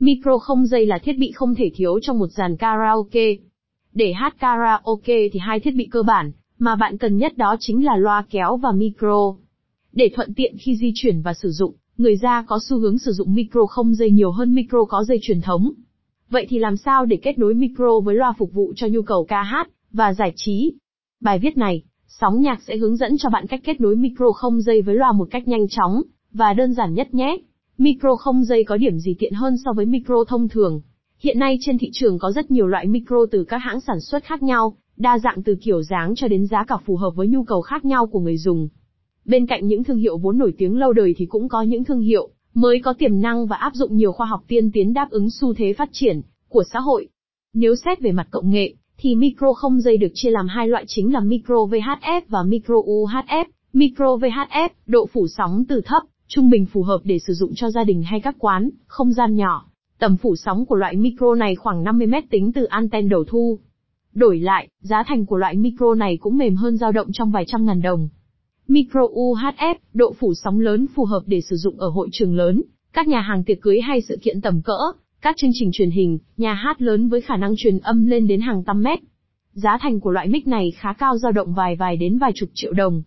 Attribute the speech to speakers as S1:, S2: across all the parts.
S1: Micro không dây là thiết bị không thể thiếu trong một dàn karaoke. Để hát karaoke thì hai thiết bị cơ bản mà bạn cần nhất đó chính là loa kéo và micro. Để thuận tiện khi di chuyển và sử dụng, người da có xu hướng sử dụng micro không dây nhiều hơn micro có dây truyền thống. Vậy thì làm sao để kết nối micro với loa phục vụ cho nhu cầu ca hát và giải trí? Bài viết này, Sóng nhạc sẽ hướng dẫn cho bạn cách kết nối micro không dây với loa một cách nhanh chóng và đơn giản nhất nhé. Micro không dây có điểm gì tiện hơn so với micro thông thường? Hiện nay trên thị trường có rất nhiều loại micro từ các hãng sản xuất khác nhau, đa dạng từ kiểu dáng cho đến giá cả phù hợp với nhu cầu khác nhau của người dùng. Bên cạnh những thương hiệu vốn nổi tiếng lâu đời thì cũng có những thương hiệu mới có tiềm năng và áp dụng nhiều khoa học tiên tiến đáp ứng xu thế phát triển của xã hội. Nếu xét về mặt công nghệ, thì micro không dây được chia làm hai loại chính là micro VHF và micro UHF. Micro VHF, độ phủ sóng từ thấp, trung bình phù hợp để sử dụng cho gia đình hay các quán, không gian nhỏ. Tầm phủ sóng của loại micro này khoảng 50 mét tính từ anten đầu thu. Đổi lại, giá thành của loại micro này cũng mềm hơn dao động trong vài trăm ngàn đồng. Micro UHF, độ phủ sóng lớn phù hợp để sử dụng ở hội trường lớn, các nhà hàng tiệc cưới hay sự kiện tầm cỡ, các chương trình truyền hình, nhà hát lớn với khả năng truyền âm lên đến hàng trăm mét. Giá thành của loại mic này khá cao dao động vài vài đến vài chục triệu đồng.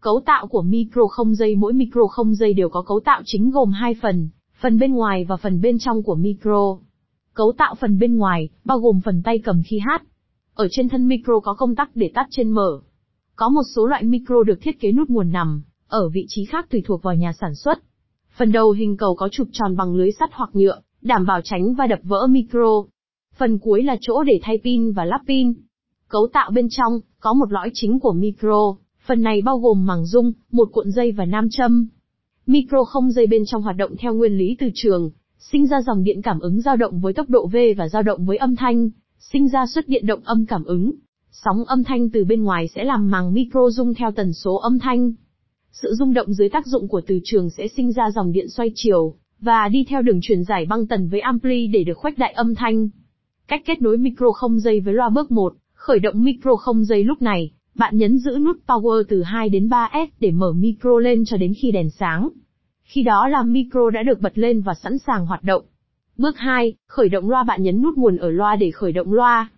S1: Cấu tạo của micro không dây mỗi micro không dây đều có cấu tạo chính gồm hai phần, phần bên ngoài và phần bên trong của micro. Cấu tạo phần bên ngoài, bao gồm phần tay cầm khi hát. Ở trên thân micro có công tắc để tắt trên mở. Có một số loại micro được thiết kế nút nguồn nằm, ở vị trí khác tùy thuộc vào nhà sản xuất. Phần đầu hình cầu có trục tròn bằng lưới sắt hoặc nhựa, đảm bảo tránh va đập vỡ micro. Phần cuối là chỗ để thay pin và lắp pin. Cấu tạo bên trong, có một lõi chính của micro, phần này bao gồm màng dung, một cuộn dây và nam châm. Micro không dây bên trong hoạt động theo nguyên lý từ trường, sinh ra dòng điện cảm ứng dao động với tốc độ V và dao động với âm thanh, sinh ra xuất điện động âm cảm ứng. Sóng âm thanh từ bên ngoài sẽ làm màng micro rung theo tần số âm thanh. Sự rung động dưới tác dụng của từ trường sẽ sinh ra dòng điện xoay chiều, và đi theo đường truyền giải băng tần với ampli để được khuếch đại âm thanh. Cách kết nối micro không dây với loa bước 1, khởi động micro không dây lúc này, bạn nhấn giữ nút power từ 2 đến 3S để mở micro lên cho đến khi đèn sáng. Khi đó là micro đã được bật lên và sẵn sàng hoạt động. Bước 2, khởi động loa bạn nhấn nút nguồn ở loa để khởi động loa.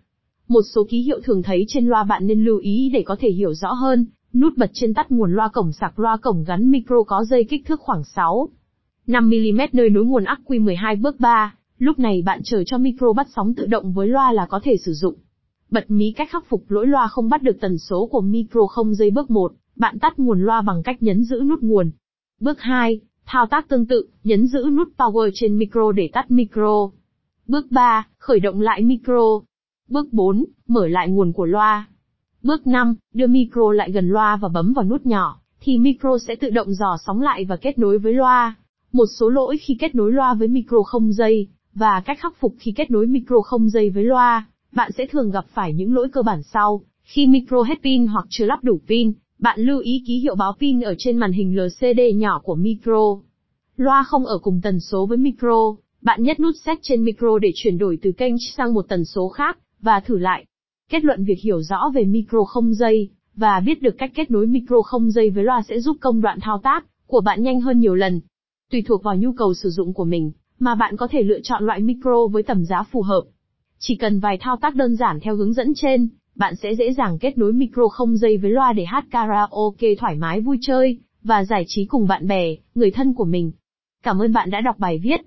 S1: Một số ký hiệu thường thấy trên loa bạn nên lưu ý để có thể hiểu rõ hơn, nút bật trên tắt nguồn loa cổng sạc loa cổng gắn micro có dây kích thước khoảng 6 5mm nơi nối nguồn ắc quy 12 bước 3, lúc này bạn chờ cho micro bắt sóng tự động với loa là có thể sử dụng. Bật mí cách khắc phục lỗi loa không bắt được tần số của micro không dây bước 1, bạn tắt nguồn loa bằng cách nhấn giữ nút nguồn. Bước 2, thao tác tương tự, nhấn giữ nút power trên micro để tắt micro. Bước 3, khởi động lại micro. Bước 4, mở lại nguồn của loa. Bước 5, đưa micro lại gần loa và bấm vào nút nhỏ, thì micro sẽ tự động dò sóng lại và kết nối với loa. Một số lỗi khi kết nối loa với micro không dây, và cách khắc phục khi kết nối micro không dây với loa, bạn sẽ thường gặp phải những lỗi cơ bản sau. Khi micro hết pin hoặc chưa lắp đủ pin, bạn lưu ý ký hiệu báo pin ở trên màn hình LCD nhỏ của micro. Loa không ở cùng tần số với micro, bạn nhấn nút set trên micro để chuyển đổi từ kênh sang một tần số khác, và thử lại. Kết luận việc hiểu rõ về micro không dây, và biết được cách kết nối micro không dây với loa sẽ giúp công đoạn thao tác của bạn nhanh hơn nhiều lần. Tùy thuộc vào nhu cầu sử dụng của mình, mà bạn có thể lựa chọn loại micro với tầm giá phù hợp. Chỉ cần vài thao tác đơn giản theo hướng dẫn trên, bạn sẽ dễ dàng kết nối micro không dây với loa để hát karaoke thoải mái vui chơi, và giải trí cùng bạn bè, người thân của mình. Cảm ơn bạn đã đọc bài viết.